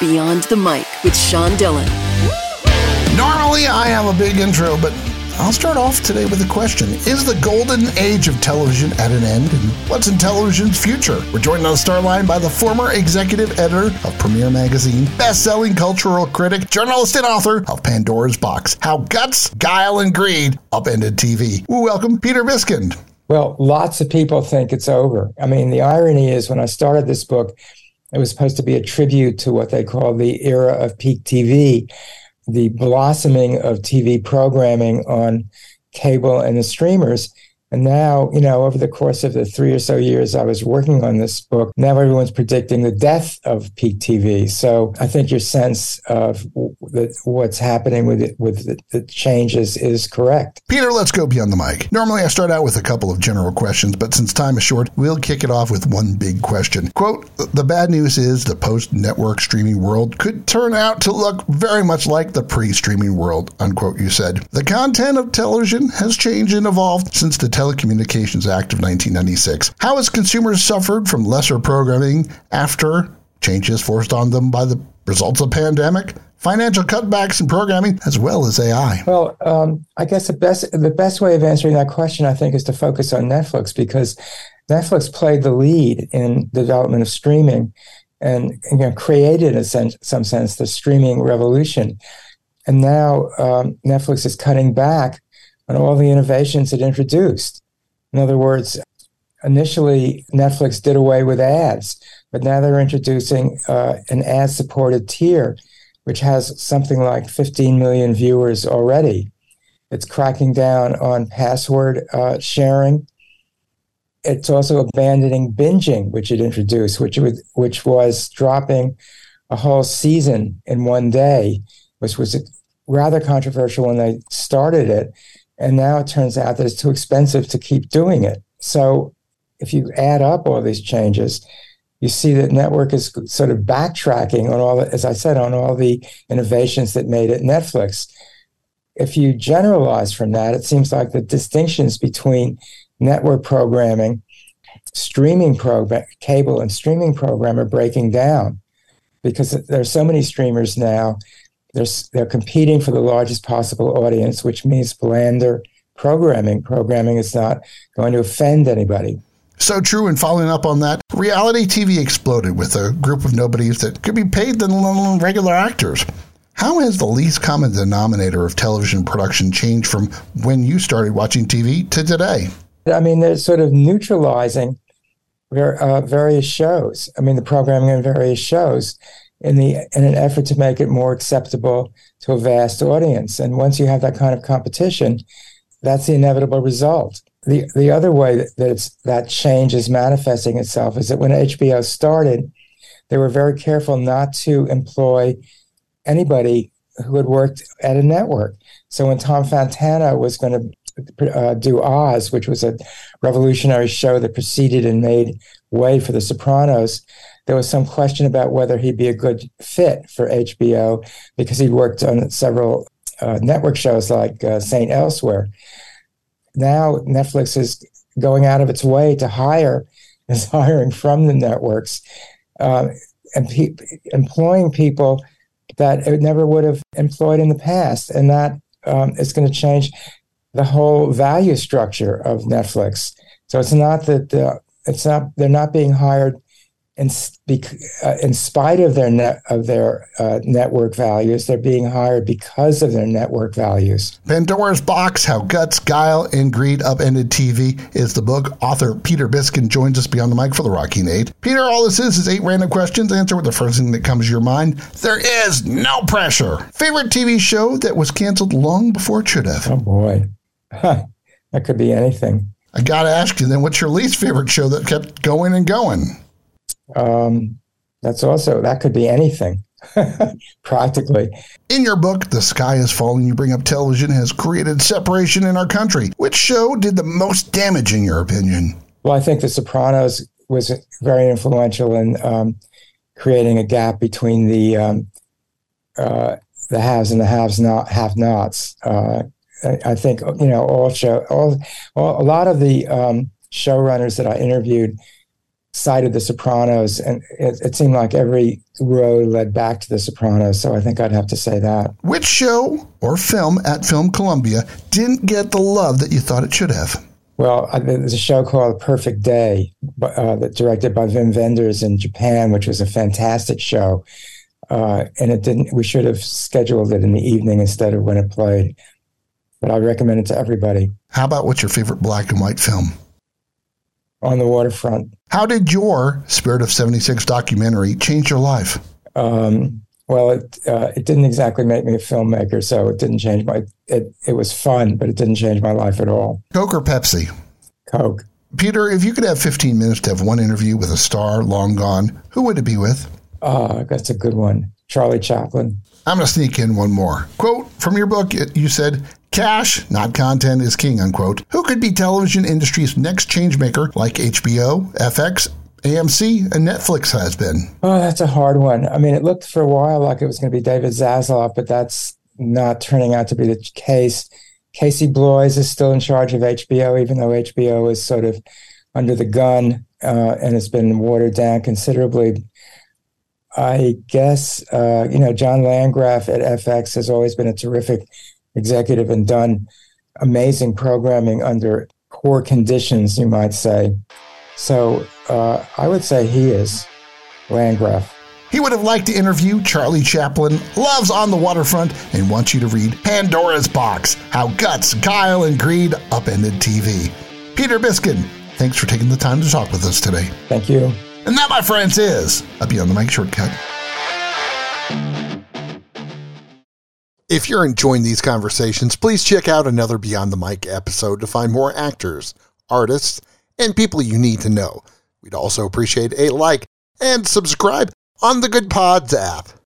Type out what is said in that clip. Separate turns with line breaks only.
Beyond the Mic with Sean Dillon.
Normally, I have a big intro, but I'll start off today with a question. Is the golden age of television at an end? And what's in television's future? We're joined on the star line by the former executive editor of Premiere Magazine, best-selling cultural critic, journalist, and author of Pandora's Box, How Guts, Guile, and Greed Upended TV. We welcome Peter Biskind.
Well, lots of people think it's over. I mean, the irony is when I started this book, it was supposed to be a tribute to what they call the era of peak TV the blossoming of TV programming on cable and the streamers. And now, you know, over the course of the three or so years I was working on this book, now everyone's predicting the death of peak TV. So I think your sense of what's happening with it, with the, the changes is correct.
Peter, let's go beyond the mic. Normally I start out with a couple of general questions, but since time is short, we'll kick it off with one big question. Quote, the bad news is the post-network streaming world could turn out to look very much like the pre-streaming world, unquote, you said. The content of television has changed and evolved since the Telecommunications Act of 1996. How has consumers suffered from lesser programming after changes forced on them by the results of pandemic? Financial cutbacks in programming as well as AI.
Well, um, I guess the best the best way of answering that question, I think, is to focus on Netflix because Netflix played the lead in the development of streaming and you know, created, in sense, some sense, the streaming revolution. And now um, Netflix is cutting back on all the innovations it introduced. In other words, initially Netflix did away with ads, but now they're introducing uh, an ad supported tier, which has something like 15 million viewers already. It's cracking down on password uh, sharing. It's also abandoning binging, which it introduced, which, which was dropping a whole season in one day, which was rather controversial when they started it and now it turns out that it's too expensive to keep doing it. So if you add up all these changes, you see that network is sort of backtracking on all, the, as I said, on all the innovations that made it Netflix. If you generalize from that, it seems like the distinctions between network programming, streaming program, cable and streaming program are breaking down because there are so many streamers now they're, they're competing for the largest possible audience, which means blander programming. Programming is not going to offend anybody.
So true. And following up on that, reality TV exploded with a group of nobodies that could be paid than regular actors. How has the least common denominator of television production changed from when you started watching TV to today?
I mean, they're sort of neutralizing uh, various shows. I mean, the programming on various shows in the in an effort to make it more acceptable to a vast audience. And once you have that kind of competition, that's the inevitable result. The the other way that that, that change is manifesting itself is that when HBO started, they were very careful not to employ anybody who had worked at a network. So when Tom Fontana was going to uh, do Oz, which was a revolutionary show that preceded and made way for The Sopranos, there was some question about whether he'd be a good fit for HBO because he'd worked on several uh, network shows like uh, St. Elsewhere. Now Netflix is going out of its way to hire, is hiring from the networks, uh, and pe- employing people that it never would have employed in the past, and that um, is going to change the whole value structure of Netflix. So it's not that it's not they're not being hired in, uh, in spite of their net of their uh, network values, they're being hired because of their network values.
Pandora's Box: How Guts, Guile, and Greed Upended TV is the book. Author Peter Biskind joins us beyond the mic for the Rocking Eight. Peter, all this is is eight random questions. Answer with the first thing that comes to your mind. There is no pressure. Favorite TV show that was canceled long before it should have.
Oh boy, huh. that could be anything.
I got to ask you then, what's your least favorite show that kept going and going?
Um, that's also that could be anything. practically.
In your book, The Sky is Falling, you bring up television has created separation in our country. Which show did the most damage, in your opinion?
Well, I think The Sopranos was very influential in um, creating a gap between the um, uh, the haves and the haves not have nots. Uh, I, I, think you know all show all, all a lot of the um, showrunners that I interviewed cited The Sopranos, and it, it, seemed like every road led back to The Sopranos. So I think I'd have to say that.
Which show or film at Film Columbia didn't get the love that you thought it should have?
Well, there's a show called Perfect Day, uh, that directed by Wim Wenders in Japan, which was a fantastic show. Uh, and it didn't. We should have scheduled it in the evening instead of when it played. But I recommend it to everybody.
How about what's your favorite black and white film?
On the waterfront.
How did your Spirit of '76 documentary change your life?
Um, well, it uh, it didn't exactly make me a filmmaker, so it didn't change my. It it was fun, but it didn't change my life at all.
Coke or Pepsi?
Coke.
Peter, if you could have 15 minutes to have one interview with a star long gone, who would it be with?
Ah, oh, that's a good one. Charlie Chaplin.
I'm going to sneak in one more. Quote from your book, you said, Cash, not content, is king, unquote. Who could be television industry's next changemaker like HBO, FX, AMC and Netflix has been?
Oh, that's a hard one. I mean, it looked for a while like it was going to be David Zaslav, but that's not turning out to be the case. Casey Bloys is still in charge of HBO, even though HBO is sort of under the gun uh, and has been watered down considerably. I guess, uh, you know, John Landgraf at FX has always been a terrific executive and done amazing programming under poor conditions, you might say. So uh, I would say he is Landgraf.
He would have liked to interview Charlie Chaplin, loves On the Waterfront, and wants you to read Pandora's Box How Guts, Guile, and Greed Upended TV. Peter Biskind, thanks for taking the time to talk with us today.
Thank you.
And that, my friends, is a Beyond the Mic shortcut. If you're enjoying these conversations, please check out another Beyond the Mic episode to find more actors, artists, and people you need to know. We'd also appreciate a like and subscribe on the Goodpods app.